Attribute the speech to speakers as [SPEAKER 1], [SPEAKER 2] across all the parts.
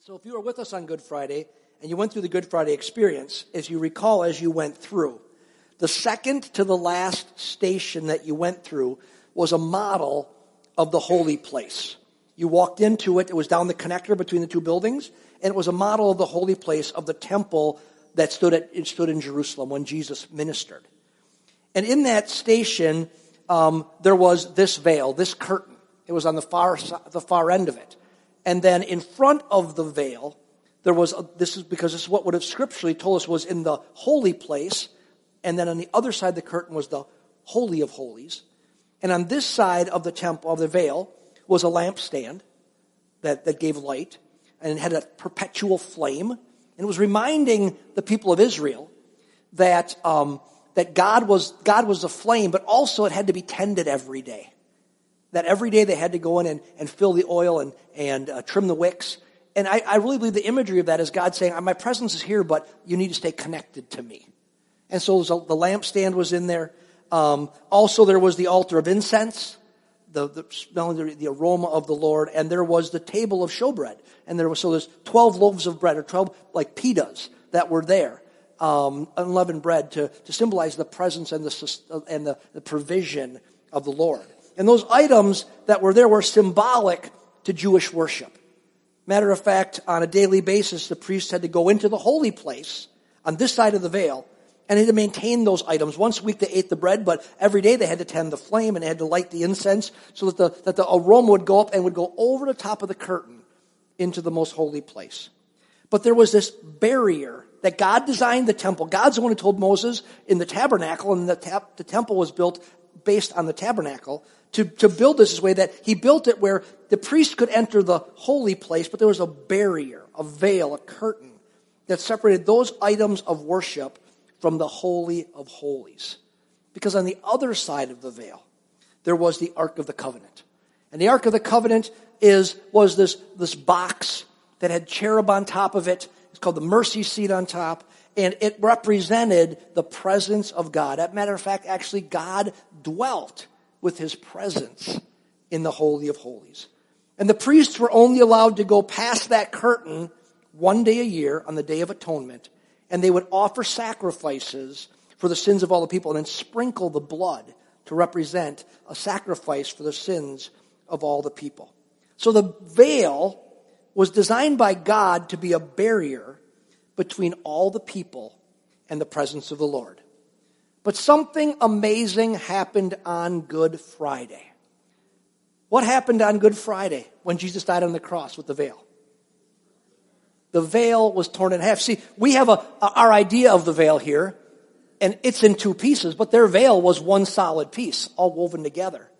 [SPEAKER 1] So if you were with us on Good Friday and you went through the Good Friday experience, as you recall as you went through, the second to the last station that you went through was a model of the holy place. You walked into it, it was down the connector between the two buildings, and it was a model of the holy place of the temple that stood, at, it stood in Jerusalem when Jesus ministered. And in that station, um, there was this veil, this curtain. It was on the far, the far end of it. And then in front of the veil, there was, a, this is because this is what would have scripturally told us was in the holy place. And then on the other side of the curtain was the holy of holies. And on this side of the temple, of the veil, was a lampstand that, that gave light. And it had a perpetual flame. And it was reminding the people of Israel that, um, that God was, God was the flame, but also it had to be tended every day that every day they had to go in and, and fill the oil and, and uh, trim the wicks. And I, I really believe the imagery of that is God saying, my presence is here, but you need to stay connected to me. And so the lampstand was in there. Um, also, there was the altar of incense, the, the smelling the aroma of the Lord, and there was the table of showbread. And there was so there's twelve loaves of bread, or twelve like pitas that were there, um, unleavened bread to, to symbolize the presence and the and the, the provision of the Lord. And those items that were there were symbolic to Jewish worship. Matter of fact, on a daily basis, the priest had to go into the holy place on this side of the veil and had to maintain those items. Once a week they ate the bread, but every day they had to tend the flame and they had to light the incense so that the, that the aroma would go up and would go over the top of the curtain into the most holy place. But there was this barrier that God designed the temple. God's the one who told Moses in the tabernacle, and the, the temple was built based on the tabernacle, to, to build this this way that he built it where the priest could enter the holy place, but there was a barrier, a veil, a curtain that separated those items of worship from the Holy of Holies. Because on the other side of the veil, there was the Ark of the Covenant. And the Ark of the Covenant is, was this, this box that had cherub on top of it. It's called the mercy seat on top. And it represented the presence of God. As a matter of fact, actually, God dwelt with his presence in the Holy of Holies. And the priests were only allowed to go past that curtain one day a year on the Day of Atonement, and they would offer sacrifices for the sins of all the people and then sprinkle the blood to represent a sacrifice for the sins of all the people. So the veil was designed by God to be a barrier between all the people and the presence of the Lord. But something amazing happened on Good Friday. What happened on Good Friday when Jesus died on the cross with the veil? The veil was torn in half. See, we have a, our idea of the veil here, and it's in two pieces, but their veil was one solid piece, all woven together.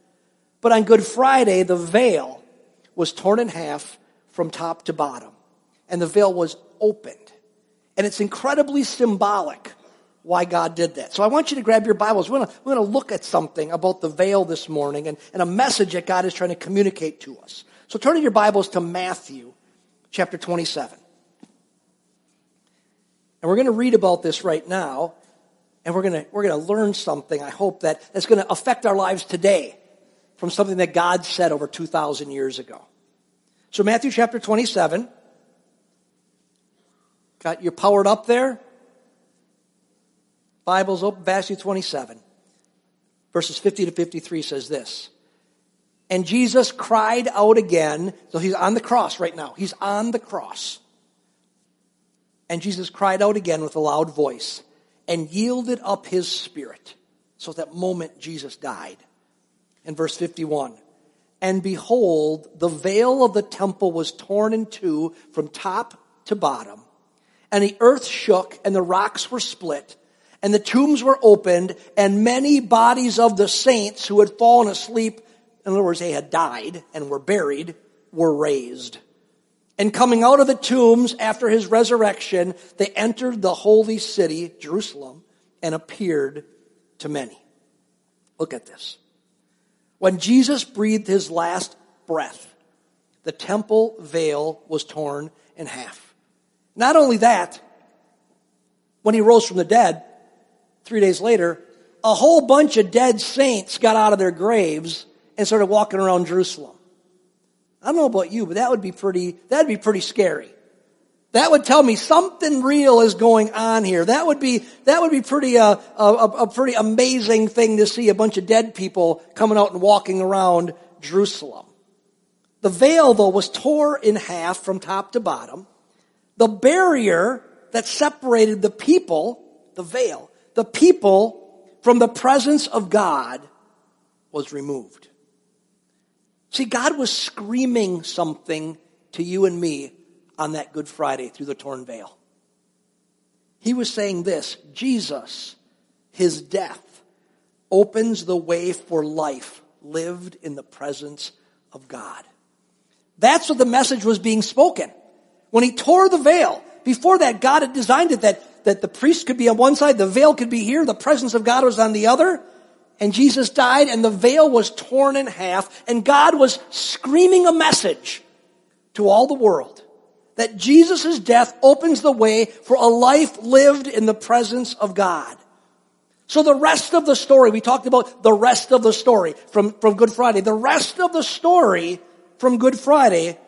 [SPEAKER 1] But on Good Friday, the veil was torn in half from top to bottom, and the veil was opened. And it's incredibly symbolic why God did that. So I want you to grab your Bibles. We're going to look at something about the veil this morning and, and a message that God is trying to communicate to us. So turn in your Bibles to Matthew chapter 27. And we're going to read about this right now, and we're going to, we're going to learn something, I hope, that, that's going to affect our lives today from something that God said over 2,000 years ago. So Matthew chapter 27. Got you powered up there? Bibles open, Matthew 27, verses 50 to 53 says this. And Jesus cried out again. So he's on the cross right now. He's on the cross. And Jesus cried out again with a loud voice and yielded up his spirit. So at that moment, Jesus died. In verse 51, and behold, the veil of the temple was torn in two from top to bottom, and the earth shook and the rocks were split and the tombs were opened, and many bodies of the saints who had fallen asleep, in other words, they had died and were buried, were raised. And coming out of the tombs after his resurrection, they entered the holy city, Jerusalem, and appeared to many. Look at this. When Jesus breathed his last breath, the temple veil was torn in half. Not only that, when he rose from the dead, three days later, a whole bunch of dead saints got out of their graves and started walking around Jerusalem. I don't know about you, but that would be pretty, that'd be pretty scary. That would tell me something real is going on here. That would be, that would be pretty, uh, a, a pretty amazing thing to see a bunch of dead people coming out and walking around Jerusalem. The veil, though, was tore in half from top to bottom. The barrier that separated the people, the veil, the people from the presence of God was removed. See, God was screaming something to you and me on that Good Friday through the torn veil. He was saying this Jesus, his death, opens the way for life lived in the presence of God. That's what the message was being spoken. When he tore the veil, before that, God had designed it that, that the priest could be on one side, the veil could be here, the presence of God was on the other. And Jesus died and the veil was torn in half and God was screaming a message to all the world that Jesus' death opens the way for a life lived in the presence of God. So the rest of the story, we talked about the rest of the story from, from Good Friday. The rest of the story from Good Friday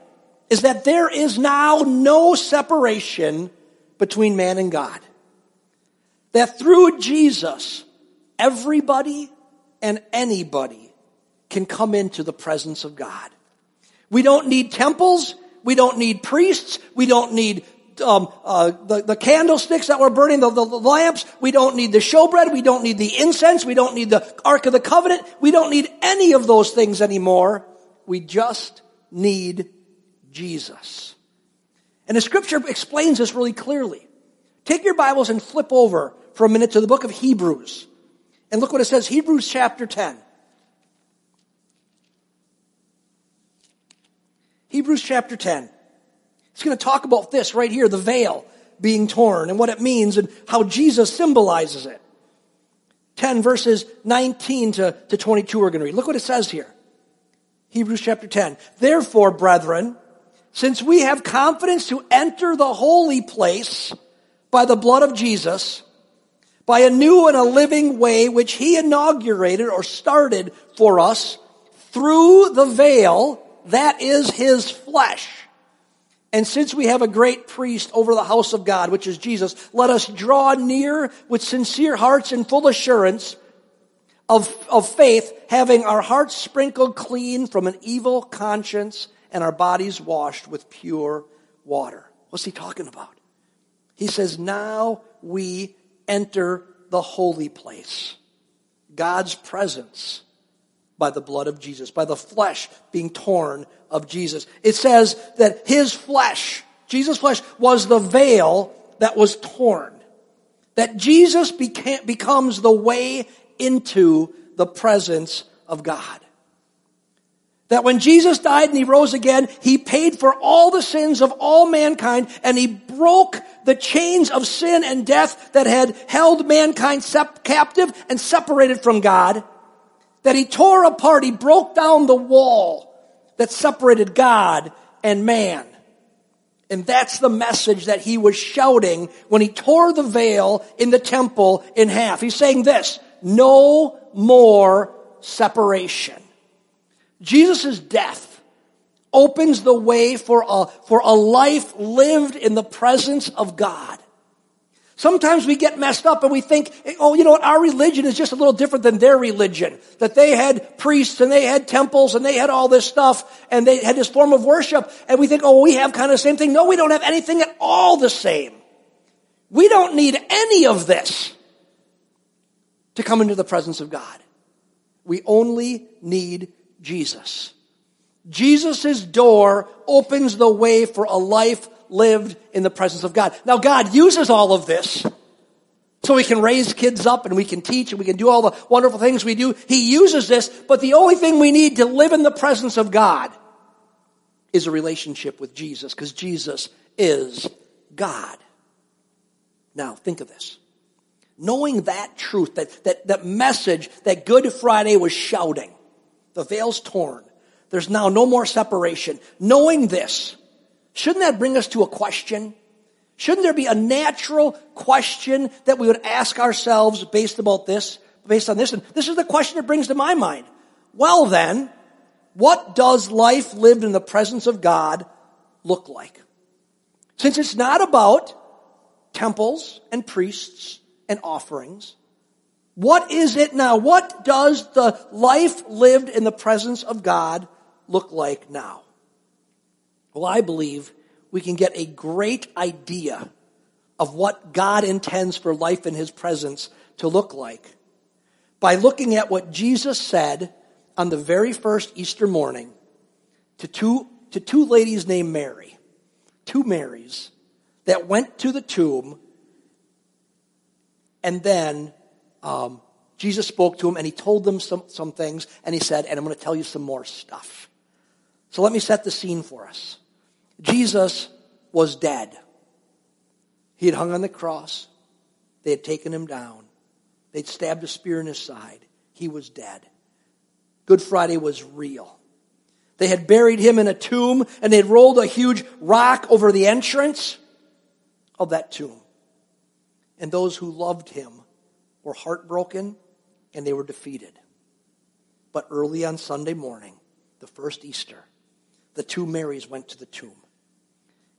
[SPEAKER 1] is that there is now no separation between man and God. That through Jesus, everybody and anybody can come into the presence of God. We don't need temples. We don't need priests. We don't need um, uh, the, the candlesticks that were burning, the, the, the lamps. We don't need the showbread. We don't need the incense. We don't need the Ark of the Covenant. We don't need any of those things anymore. We just need Jesus. And the scripture explains this really clearly. Take your Bibles and flip over for a minute to the book of Hebrews. And look what it says, Hebrews chapter 10. Hebrews chapter 10. It's going to talk about this right here, the veil being torn and what it means and how Jesus symbolizes it. 10 verses 19 to, to 22 we're going to read. Look what it says here. Hebrews chapter 10. Therefore, brethren, since we have confidence to enter the holy place by the blood of Jesus, by a new and a living way which he inaugurated or started for us through the veil that is his flesh. And since we have a great priest over the house of God, which is Jesus, let us draw near with sincere hearts and full assurance of, of faith, having our hearts sprinkled clean from an evil conscience and our bodies washed with pure water. What's he talking about? He says, now we enter the holy place, God's presence by the blood of Jesus, by the flesh being torn of Jesus. It says that his flesh, Jesus' flesh, was the veil that was torn. That Jesus became, becomes the way into the presence of God. That when Jesus died and he rose again, he paid for all the sins of all mankind and he broke the chains of sin and death that had held mankind sep- captive and separated from God. That he tore apart, he broke down the wall that separated God and man. And that's the message that he was shouting when he tore the veil in the temple in half. He's saying this, no more separation. Jesus' death opens the way for a, for a life lived in the presence of God. Sometimes we get messed up and we think, oh, you know what, our religion is just a little different than their religion. That they had priests and they had temples and they had all this stuff and they had this form of worship and we think, oh, we have kind of the same thing. No, we don't have anything at all the same. We don't need any of this to come into the presence of God. We only need Jesus. Jesus' door opens the way for a life lived in the presence of God. Now God uses all of this so we can raise kids up and we can teach and we can do all the wonderful things we do. He uses this, but the only thing we need to live in the presence of God is a relationship with Jesus because Jesus is God. Now think of this. Knowing that truth, that, that, that message that Good Friday was shouting, the veil's torn. There's now no more separation. Knowing this, shouldn't that bring us to a question? Shouldn't there be a natural question that we would ask ourselves based about this, based on this? And this is the question that brings to my mind. Well then, what does life lived in the presence of God look like? Since it's not about temples and priests and offerings, what is it now? What does the life lived in the presence of God look like now? Well, I believe we can get a great idea of what God intends for life in His presence to look like by looking at what Jesus said on the very first Easter morning to two, to two ladies named Mary, two Marys that went to the tomb and then um, Jesus spoke to them and he told them some, some things and he said, and I'm going to tell you some more stuff. So let me set the scene for us. Jesus was dead. He had hung on the cross. They had taken him down. They'd stabbed a spear in his side. He was dead. Good Friday was real. They had buried him in a tomb and they'd rolled a huge rock over the entrance of that tomb. And those who loved him were heartbroken and they were defeated. But early on Sunday morning, the first Easter, the two Marys went to the tomb.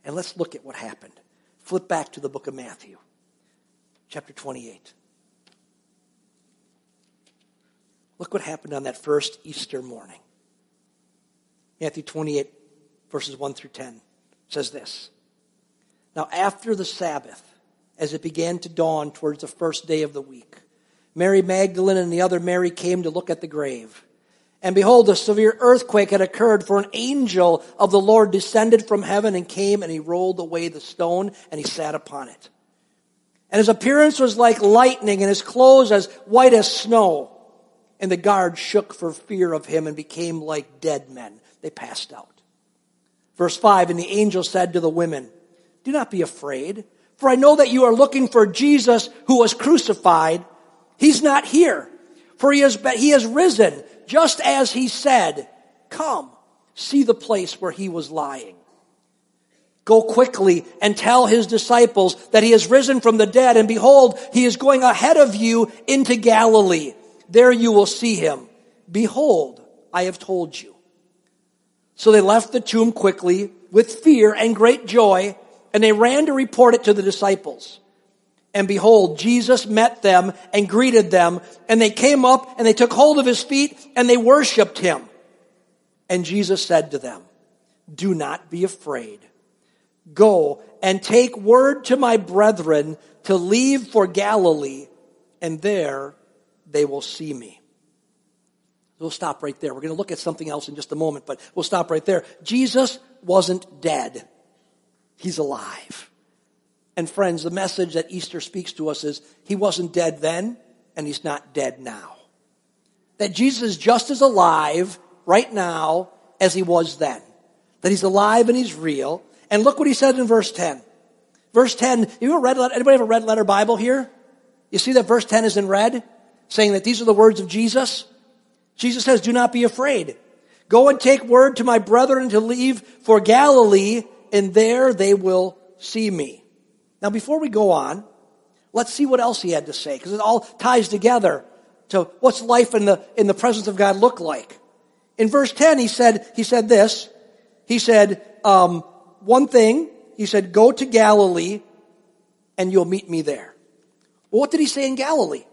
[SPEAKER 1] And let's look at what happened. Flip back to the book of Matthew, chapter 28. Look what happened on that first Easter morning. Matthew 28, verses 1 through 10 says this Now, after the Sabbath, as it began to dawn towards the first day of the week, Mary Magdalene and the other Mary came to look at the grave. And behold, a severe earthquake had occurred, for an angel of the Lord descended from heaven and came and he rolled away the stone and he sat upon it. And his appearance was like lightning and his clothes as white as snow. And the guards shook for fear of him and became like dead men. They passed out. Verse 5 And the angel said to the women, Do not be afraid, for I know that you are looking for Jesus who was crucified. He's not here, for he has, he has risen just as he said, Come, see the place where he was lying. Go quickly and tell his disciples that he has risen from the dead, and behold, he is going ahead of you into Galilee. There you will see him. Behold, I have told you. So they left the tomb quickly with fear and great joy, and they ran to report it to the disciples. And behold, Jesus met them and greeted them, and they came up and they took hold of his feet and they worshiped him. And Jesus said to them, Do not be afraid. Go and take word to my brethren to leave for Galilee, and there they will see me. We'll stop right there. We're going to look at something else in just a moment, but we'll stop right there. Jesus wasn't dead. He's alive. And friends, the message that Easter speaks to us is he wasn't dead then and he's not dead now. That Jesus is just as alive right now as he was then. That he's alive and he's real. And look what he said in verse 10. Verse 10, you ever read, anybody have a red letter Bible here? You see that verse 10 is in red, saying that these are the words of Jesus? Jesus says, do not be afraid. Go and take word to my brethren to leave for Galilee, and there they will see me. Now, before we go on, let's see what else he had to say, because it all ties together to what's life in the, in the presence of God look like. In verse 10, he said, he said this. He said, um, one thing, he said, go to Galilee and you'll meet me there. Well, what did he say in Galilee?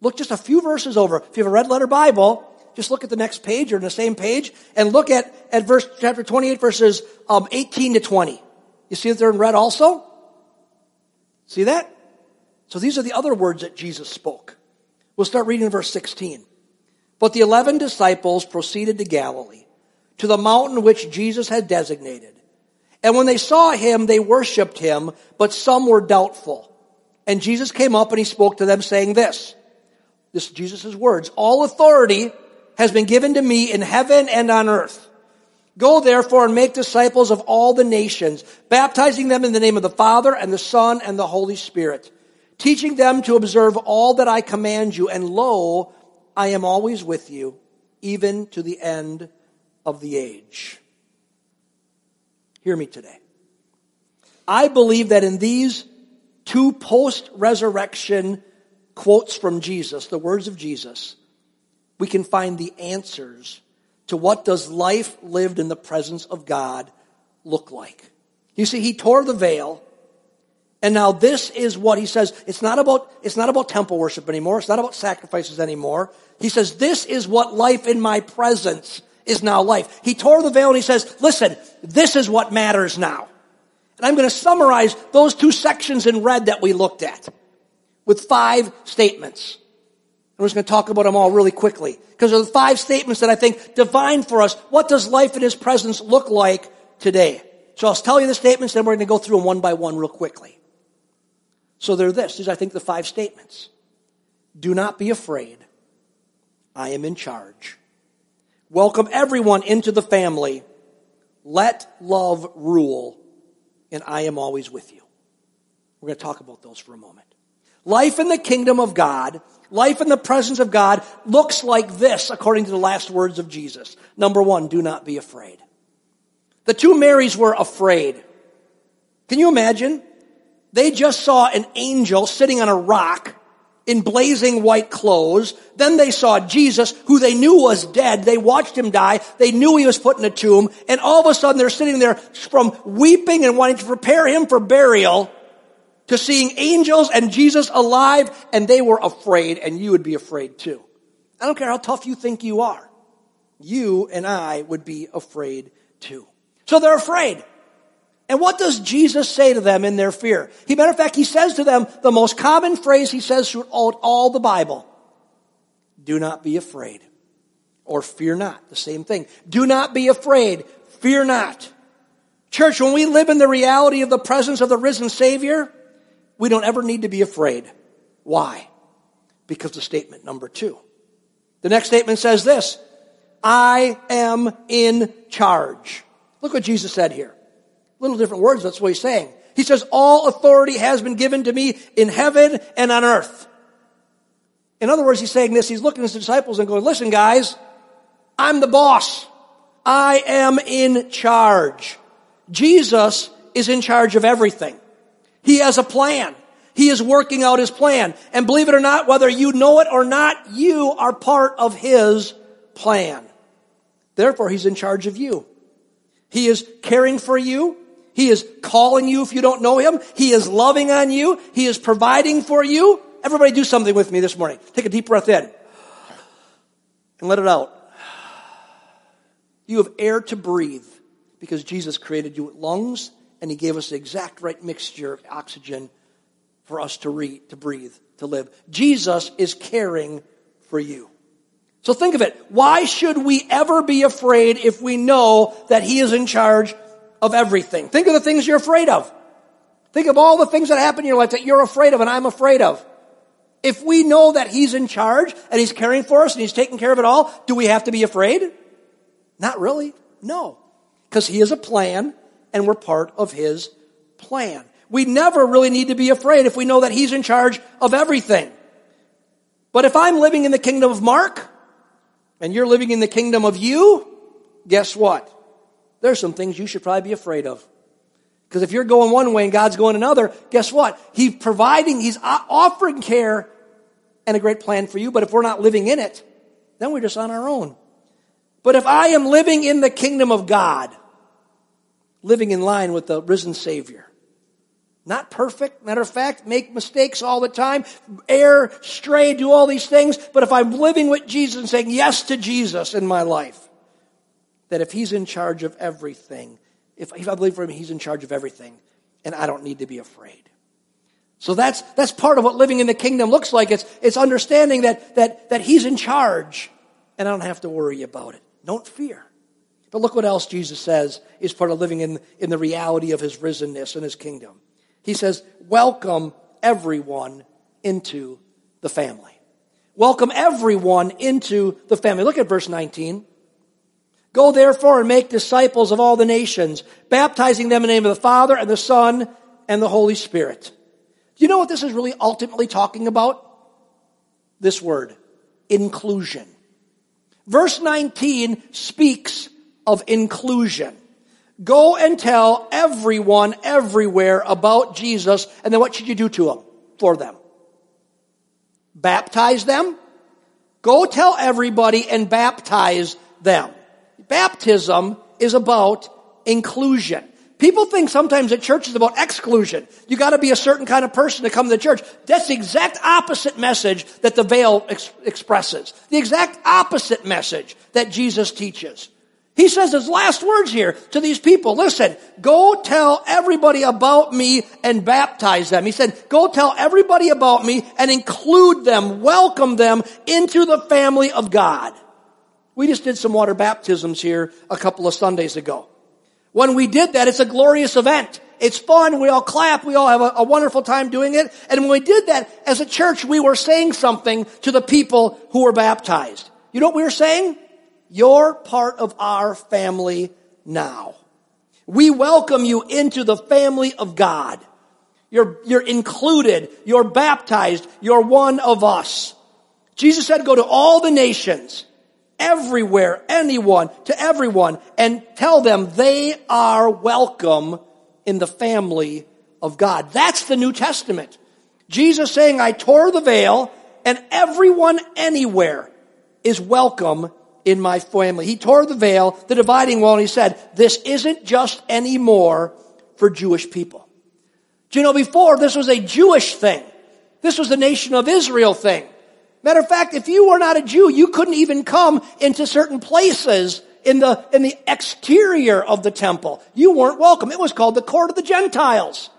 [SPEAKER 1] Look just a few verses over. If you have a red letter Bible, just look at the next page or the same page and look at, at verse, chapter 28 verses um, 18 to 20. You see that they're in red also? See that? So these are the other words that Jesus spoke. We'll start reading in verse 16. But the eleven disciples proceeded to Galilee, to the mountain which Jesus had designated. And when they saw him, they worshiped him, but some were doubtful. And Jesus came up and he spoke to them saying this. This is Jesus' words. All authority has been given to me in heaven and on earth. Go therefore and make disciples of all the nations, baptizing them in the name of the Father and the Son and the Holy Spirit, teaching them to observe all that I command you. And lo, I am always with you, even to the end of the age. Hear me today. I believe that in these two post-resurrection quotes from Jesus, the words of Jesus, we can find the answers to what does life lived in the presence of God look like. You see, he tore the veil. And now this is what he says. It's not about, it's not about temple worship anymore. It's not about sacrifices anymore. He says, this is what life in my presence is now life. He tore the veil and he says, listen, this is what matters now. And I'm going to summarize those two sections in red that we looked at with five statements. I'm just going to talk about them all really quickly because of the five statements that I think define for us what does life in His presence look like today. So I'll tell you the statements, then we're going to go through them one by one real quickly. So they're this. These, I think, the five statements. Do not be afraid. I am in charge. Welcome everyone into the family. Let love rule. And I am always with you. We're going to talk about those for a moment. Life in the kingdom of God, life in the presence of God looks like this according to the last words of Jesus. Number one, do not be afraid. The two Marys were afraid. Can you imagine? They just saw an angel sitting on a rock in blazing white clothes. Then they saw Jesus, who they knew was dead. They watched him die. They knew he was put in a tomb. And all of a sudden they're sitting there from weeping and wanting to prepare him for burial to seeing angels and Jesus alive. And they were afraid and you would be afraid too. I don't care how tough you think you are. You and I would be afraid too. So they're afraid. And what does Jesus say to them in their fear? He, matter of fact, he says to them the most common phrase he says throughout all the Bible. Do not be afraid. Or fear not. The same thing. Do not be afraid. Fear not. Church, when we live in the reality of the presence of the risen Savior, we don't ever need to be afraid. Why? Because of statement number two. The next statement says this. I am in charge. Look what Jesus said here. A Little different words, that's what he's saying. He says, all authority has been given to me in heaven and on earth. In other words, he's saying this, he's looking at his disciples and going, listen guys, I'm the boss. I am in charge. Jesus is in charge of everything. He has a plan. He is working out his plan. And believe it or not, whether you know it or not, you are part of his plan. Therefore, he's in charge of you. He is caring for you. He is calling you if you don't know Him. He is loving on you. He is providing for you. Everybody do something with me this morning. Take a deep breath in and let it out. You have air to breathe because Jesus created you with lungs and He gave us the exact right mixture of oxygen for us to, read, to breathe, to live. Jesus is caring for you. So think of it. Why should we ever be afraid if we know that He is in charge of everything. Think of the things you're afraid of. Think of all the things that happen in your life that you're afraid of and I'm afraid of. If we know that He's in charge and He's caring for us and He's taking care of it all, do we have to be afraid? Not really. No. Because He has a plan and we're part of His plan. We never really need to be afraid if we know that He's in charge of everything. But if I'm living in the kingdom of Mark and you're living in the kingdom of you, guess what? there's some things you should probably be afraid of. Because if you're going one way and God's going another, guess what? He's providing, He's offering care and a great plan for you, but if we're not living in it, then we're just on our own. But if I am living in the kingdom of God, living in line with the risen Savior, not perfect, matter of fact, make mistakes all the time, err, stray, do all these things, but if I'm living with Jesus and saying yes to Jesus in my life, that if he's in charge of everything, if, if I believe for him, he's in charge of everything, and I don't need to be afraid. So that's, that's part of what living in the kingdom looks like. It's, it's understanding that, that, that he's in charge, and I don't have to worry about it. Don't fear. But look what else Jesus says is part of living in, in the reality of his risenness and his kingdom. He says, welcome everyone into the family. Welcome everyone into the family. Look at verse 19. Go therefore and make disciples of all the nations, baptizing them in the name of the Father and the Son and the Holy Spirit. Do you know what this is really ultimately talking about? This word, inclusion. Verse 19 speaks of inclusion. Go and tell everyone everywhere about Jesus, and then what should you do to them? For them. Baptize them. Go tell everybody and baptize them baptism is about inclusion. People think sometimes that church is about exclusion. You gotta be a certain kind of person to come to church. That's the exact opposite message that the veil ex- expresses. The exact opposite message that Jesus teaches. He says his last words here to these people. Listen, go tell everybody about me and baptize them. He said, go tell everybody about me and include them, welcome them into the family of God. We just did some water baptisms here a couple of Sundays ago. When we did that, it's a glorious event. It's fun. We all clap. We all have a, a, wonderful time doing it. And when we did that, as a church, we were saying something to the people who were baptized. You know what we were saying? You're part of our family now. We welcome you into the family of God. You're, you're included. You're baptized. You're one of us. Jesus said, go to all the nations, everywhere, anyone, to everyone, and tell them they are welcome in the family of God. That's the New Testament. Jesus saying, I tore the veil and everyone anywhere is welcome in my family. He tore the veil, the dividing wall, and he said, this isn't just anymore for Jewish people. Do you know before this was a Jewish thing? This was the nation of Israel thing. Matter of fact, if you were not a Jew, you couldn't even come into certain places in the, in the exterior of the temple. You weren't welcome. It was called the court of the Gentiles.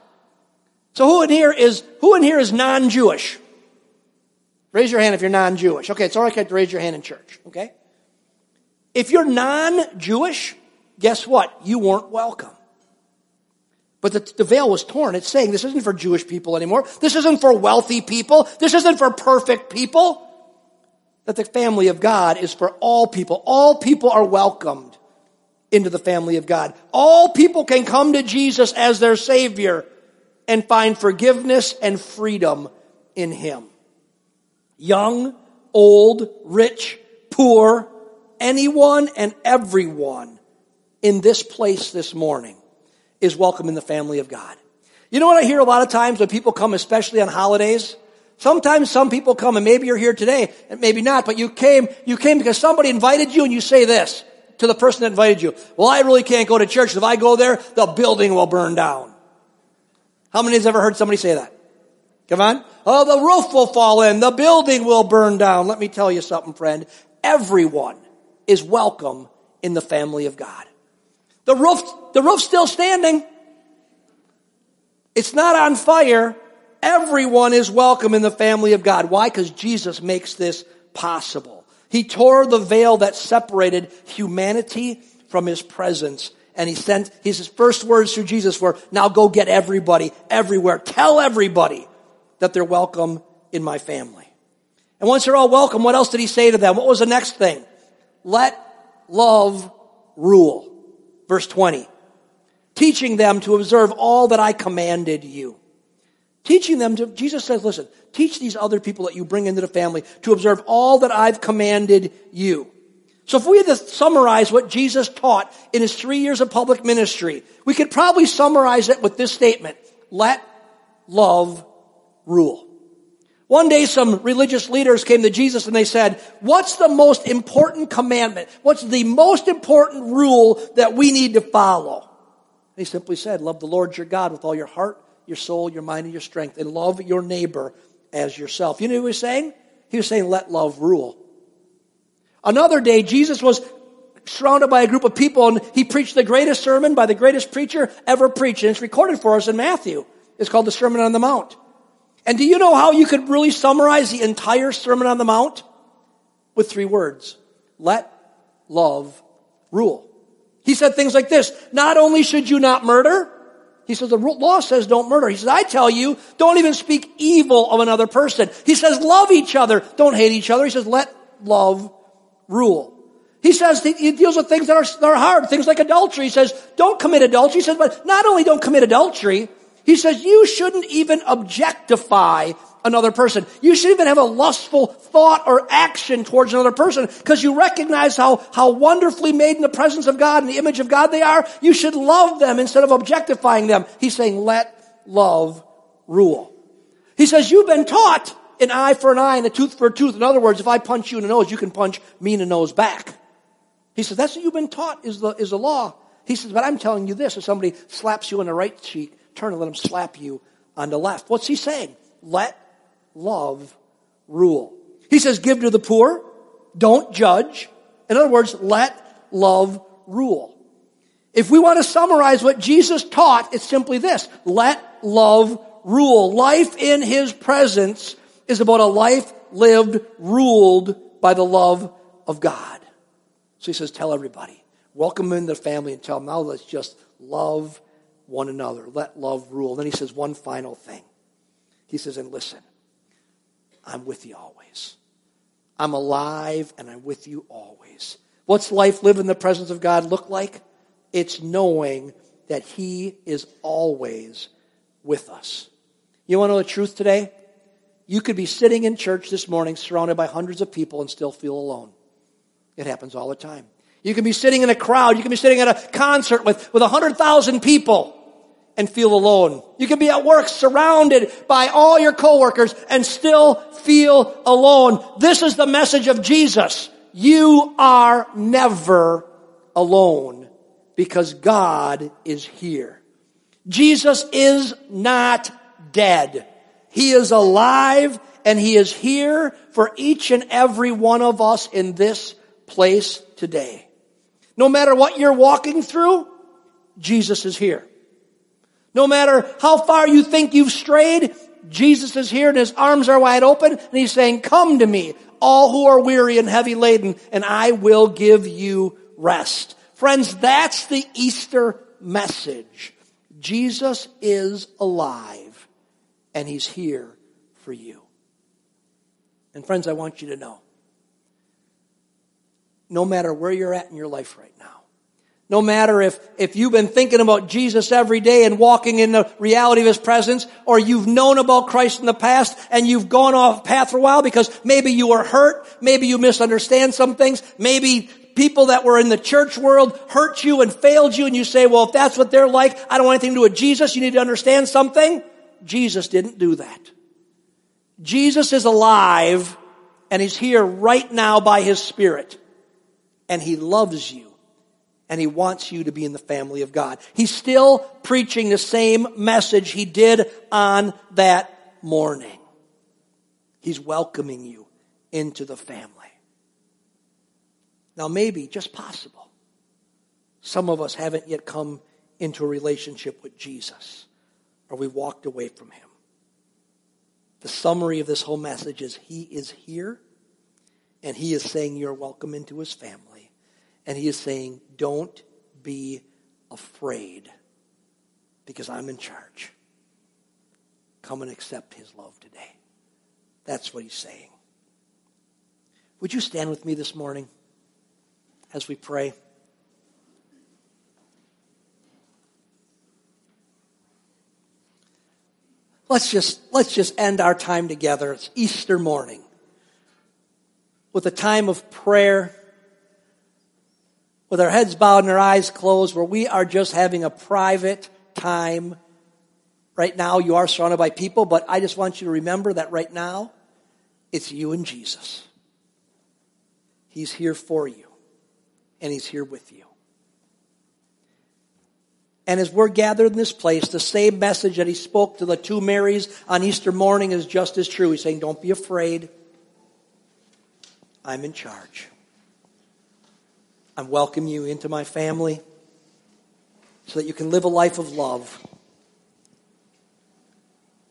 [SPEAKER 1] So who in here is, who in here is non-Jewish? Raise your hand if you're non-Jewish. Okay, it's alright to raise your hand in church. Okay? If you're non-Jewish, guess what? You weren't welcome. But the, the, veil was torn. It's saying this isn't for Jewish people anymore. This isn't for wealthy people. This isn't for perfect people. That the family of God is for all people. All people are welcomed into the family of God. All people can come to Jesus as their Savior and find forgiveness and freedom in Him. Young, old, rich, poor, anyone and everyone in this place this morning is welcome in the family of God. You know what I hear a lot of times when people come, especially on holidays? Sometimes some people come and maybe you're here today and maybe not, but you came, you came because somebody invited you and you say this to the person that invited you. Well, I really can't go to church. If I go there, the building will burn down. How many has ever heard somebody say that? Come on. Oh, the roof will fall in. The building will burn down. Let me tell you something, friend. Everyone is welcome in the family of God. The roof, the roof's still standing. It's not on fire. Everyone is welcome in the family of God. Why? Because Jesus makes this possible. He tore the veil that separated humanity from his presence. And he sent, his first words through Jesus were, now go get everybody, everywhere. Tell everybody that they're welcome in my family. And once they're all welcome, what else did he say to them? What was the next thing? Let love rule. Verse 20. Teaching them to observe all that I commanded you. Teaching them to, Jesus says, listen, teach these other people that you bring into the family to observe all that I've commanded you. So if we had to summarize what Jesus taught in his three years of public ministry, we could probably summarize it with this statement. Let love rule. One day some religious leaders came to Jesus and they said, what's the most important commandment? What's the most important rule that we need to follow? He simply said, love the Lord your God with all your heart, your soul, your mind, and your strength, and love your neighbor as yourself. You know what he was saying? He was saying, let love rule. Another day, Jesus was surrounded by a group of people and he preached the greatest sermon by the greatest preacher ever preached. And it's recorded for us in Matthew. It's called the Sermon on the Mount. And do you know how you could really summarize the entire Sermon on the Mount? With three words. Let love rule. He said things like this. Not only should you not murder, he says the law says don't murder. He says, I tell you, don't even speak evil of another person. He says, love each other. Don't hate each other. He says, let love rule. He says he deals with things that are, that are hard, things like adultery. He says, don't commit adultery. He says, but not only don't commit adultery, he says you shouldn't even objectify another person. You should even have a lustful thought or action towards another person because you recognize how, how wonderfully made in the presence of God and the image of God they are. You should love them instead of objectifying them. He's saying let love rule. He says you've been taught an eye for an eye and a tooth for a tooth. In other words, if I punch you in the nose, you can punch me in the nose back. He says that's what you've been taught is the, is the law. He says, but I'm telling you this. If somebody slaps you on the right cheek, turn and let him slap you on the left. What's he saying? Let love rule. He says, give to the poor. Don't judge. In other words, let love rule. If we want to summarize what Jesus taught, it's simply this. Let love rule. Life in His presence is about a life lived, ruled by the love of God. So He says, tell everybody. Welcome in the family and tell them, now let's just love one another. Let love rule. Then He says one final thing. He says, and listen, I'm with you always. I'm alive and I'm with you always. What's life live in the presence of God look like? It's knowing that He is always with us. You want to know the truth today? You could be sitting in church this morning surrounded by hundreds of people and still feel alone. It happens all the time. You can be sitting in a crowd. You can be sitting at a concert with, with 100,000 people and feel alone. You can be at work surrounded by all your coworkers and still feel alone. This is the message of Jesus. You are never alone because God is here. Jesus is not dead. He is alive and he is here for each and every one of us in this place today. No matter what you're walking through, Jesus is here. No matter how far you think you've strayed, Jesus is here and his arms are wide open and he's saying, come to me, all who are weary and heavy laden, and I will give you rest. Friends, that's the Easter message. Jesus is alive and he's here for you. And friends, I want you to know, no matter where you're at in your life right now, no matter if, if you've been thinking about Jesus every day and walking in the reality of His presence, or you've known about Christ in the past and you've gone off path for a while because maybe you were hurt, maybe you misunderstand some things, maybe people that were in the church world hurt you and failed you and you say, well, if that's what they're like, I don't want anything to do with Jesus. You need to understand something. Jesus didn't do that. Jesus is alive and he's here right now by his spirit and he loves you and he wants you to be in the family of God. He's still preaching the same message he did on that morning. He's welcoming you into the family. Now, maybe, just possible, some of us haven't yet come into a relationship with Jesus, or we walked away from him. The summary of this whole message is He is here, and He is saying you're welcome into His family. And He is saying, don't be afraid, because I'm in charge. Come and accept His love today. That's what He's saying. Would you stand with me this morning? as we pray. Let's just, let's just end our time together. It's Easter morning with a time of prayer, with our heads bowed and our eyes closed, where we are just having a private time. Right now, you are surrounded by people, but I just want you to remember that right now, it's you and Jesus. He's here for you and He's here with you. And as we're gathered in this place, the same message that He spoke to the two Marys on Easter morning is just as true. He's saying, Don't be afraid. I'm in charge. I welcome you into my family so that you can live a life of love.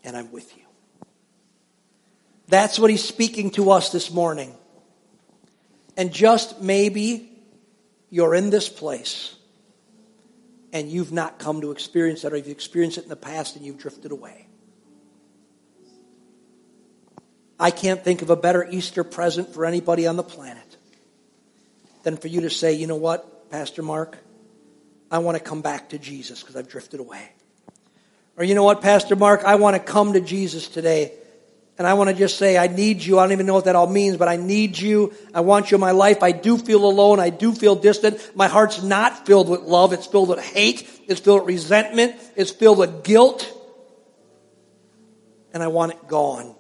[SPEAKER 1] And I'm with you. That's what he's speaking to us this morning. And just maybe you're in this place and you've not come to experience that, or you've experienced it in the past and you've drifted away. I can't think of a better Easter present for anybody on the planet than for you to say, you know what, Pastor Mark, I want to come back to Jesus because I've drifted away. Or you know what, Pastor Mark, I want to come to Jesus today and I want to just say, I need you. I don't even know what that all means, but I need you. I want you in my life. I do feel alone. I do feel distant. My heart's not filled with love. It's filled with hate. It's filled with resentment. It's filled with guilt. And I want it gone.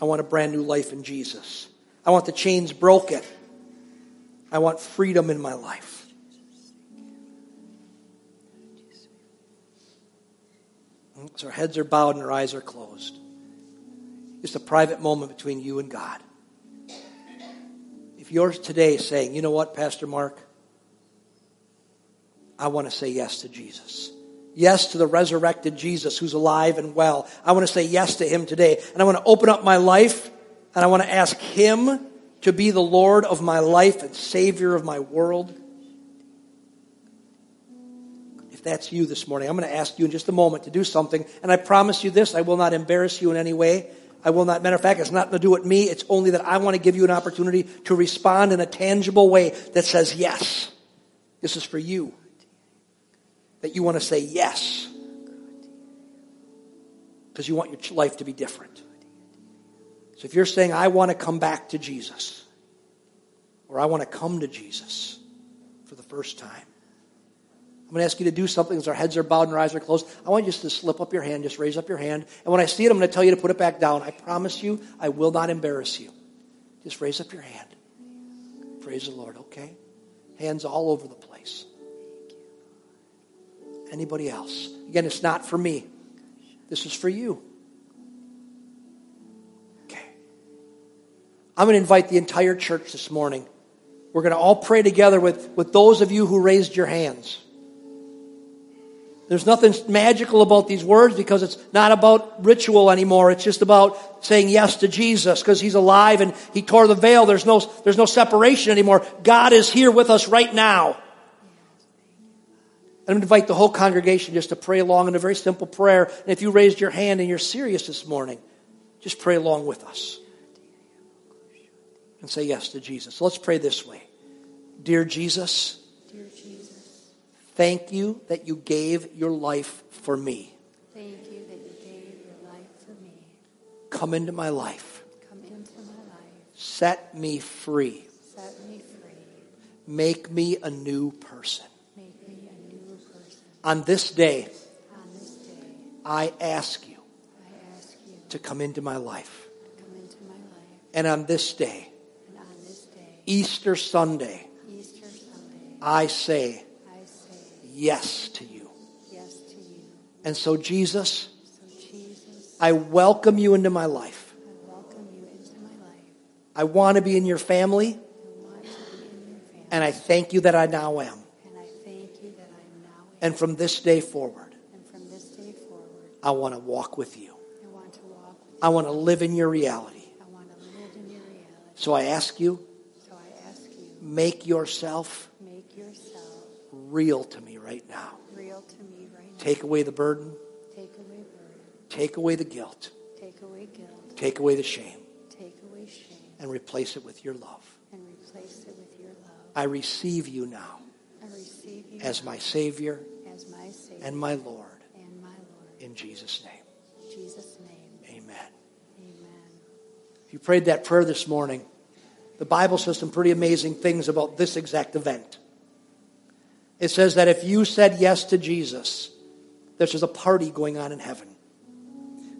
[SPEAKER 1] I want a brand new life in Jesus. I want the chains broken. I want freedom in my life. So our heads are bowed and our eyes are closed. It's a private moment between you and God. If you're today saying, you know what, Pastor Mark, I want to say yes to Jesus. Yes to the resurrected Jesus who's alive and well. I want to say yes to him today. And I want to open up my life and I want to ask him to be the Lord of my life and Savior of my world. If that's you this morning, I'm going to ask you in just a moment to do something. And I promise you this I will not embarrass you in any way. I will not. Matter of fact, it's not to do with me. It's only that I want to give you an opportunity to respond in a tangible way that says yes. This is for you. That you want to say yes. Because you want your life to be different. So if you're saying, I want to come back to Jesus, or I want to come to Jesus for the first time, I'm going to ask you to do something as our heads are bowed and our eyes are closed. I want you just to slip up your hand, just raise up your hand. And when I see it, I'm going to tell you to put it back down. I promise you, I will not embarrass you. Just raise up your hand. Praise the Lord, okay? Hands all over the place. Anybody else? Again, it's not for me. This is for you. I'm going to invite the entire church this morning. We're going to all pray together with, with those of you who raised your hands. There's nothing magical about these words because it's not about ritual anymore. It's just about saying yes to Jesus because he's alive and he tore the veil. There's no, there's no separation anymore. God is here with us right now. I'm going to invite the whole congregation just to pray along in a very simple prayer. And if you raised your hand and you're serious this morning, just pray along with us and say yes to Jesus. Let's pray this way. Dear Jesus, Dear Jesus Thank you that you gave your life for me.
[SPEAKER 2] Thank you that you gave your life for me.
[SPEAKER 1] Come into my life.
[SPEAKER 2] Come into my life.
[SPEAKER 1] Set me free.
[SPEAKER 2] Set me free.
[SPEAKER 1] Make me a new person.
[SPEAKER 2] Make me a new person.
[SPEAKER 1] On this day,
[SPEAKER 2] On this day,
[SPEAKER 1] I ask you
[SPEAKER 2] I ask you
[SPEAKER 1] to come into my life.
[SPEAKER 2] to come into my life.
[SPEAKER 1] And on this day,
[SPEAKER 2] And on this day,
[SPEAKER 1] Easter Sunday,
[SPEAKER 2] Easter Sunday,
[SPEAKER 1] I say
[SPEAKER 2] I say
[SPEAKER 1] yes to you.
[SPEAKER 2] yes to you.
[SPEAKER 1] And so, Jesus,
[SPEAKER 2] So Jesus,
[SPEAKER 1] I welcome you into my life.
[SPEAKER 2] I welcome you into my life.
[SPEAKER 1] I want to be in your family,
[SPEAKER 2] I want to be in your family.
[SPEAKER 1] and I thank you that I now am.
[SPEAKER 2] And I thank you that I'm now in.
[SPEAKER 1] And from this day forward,
[SPEAKER 2] And from this day forward,
[SPEAKER 1] I want to walk with you.
[SPEAKER 2] I want to walk
[SPEAKER 1] I want to live in your reality.
[SPEAKER 2] you. I want to live in your reality.
[SPEAKER 1] So I ask you,
[SPEAKER 2] So I ask you,
[SPEAKER 1] make yourself
[SPEAKER 2] make yourself
[SPEAKER 1] real to me right now.
[SPEAKER 2] real to me right now.
[SPEAKER 1] Take away the burden,
[SPEAKER 2] Take away burden.
[SPEAKER 1] take away the guilt,
[SPEAKER 2] Take away guilt.
[SPEAKER 1] take away the shame,
[SPEAKER 2] Take away shame.
[SPEAKER 1] and replace it with your love.
[SPEAKER 2] And replace it with your love.
[SPEAKER 1] I receive you now
[SPEAKER 2] I receive you
[SPEAKER 1] as my Savior
[SPEAKER 2] as my Savior
[SPEAKER 1] and my Lord.
[SPEAKER 2] and my Lord.
[SPEAKER 1] In Jesus' name,
[SPEAKER 2] In Jesus' name,
[SPEAKER 1] amen.
[SPEAKER 2] amen.
[SPEAKER 1] If you prayed that prayer this morning, the Bible says some pretty amazing things about this exact event. It says that if you said yes to Jesus, there's just a party going on in heaven.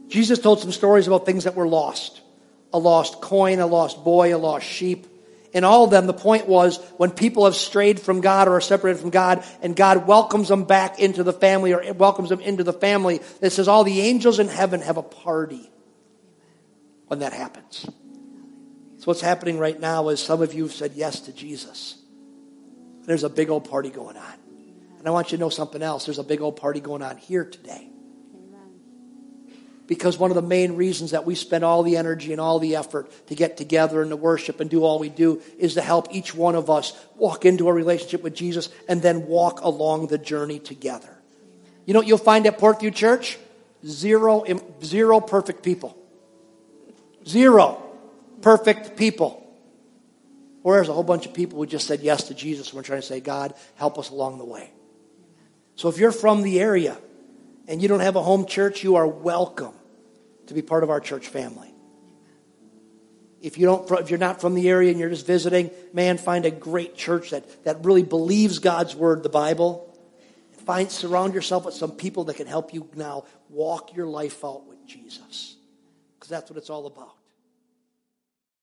[SPEAKER 1] Jesus told some stories about things that were lost a lost coin, a lost boy, a lost sheep. In all of them, the point was when people have strayed from God or are separated from God, and God welcomes them back into the family or welcomes them into the family, it says all the angels in heaven have a party when that happens. So what's happening right now is some of you have said yes to Jesus. There's a big old party going on. And I want you to know something else. There's a big old party going on here today. Because one of the main reasons that we spend all the energy and all the effort to get together and to worship and do all we do is to help each one of us walk into a relationship with Jesus and then walk along the journey together. You know what you'll find at Portview Church? Zero, zero perfect people. Zero perfect people. Whereas a whole bunch of people who just said yes to Jesus and we're trying to say, God, help us along the way. So if you're from the area and you don't have a home church, you are welcome to be part of our church family. If you don't, if you're not from the area and you're just visiting, man, find a great church that, that really believes God's word, the Bible. Find, surround yourself with some people that can help you now walk your life out with Jesus. Because that's what it's all about.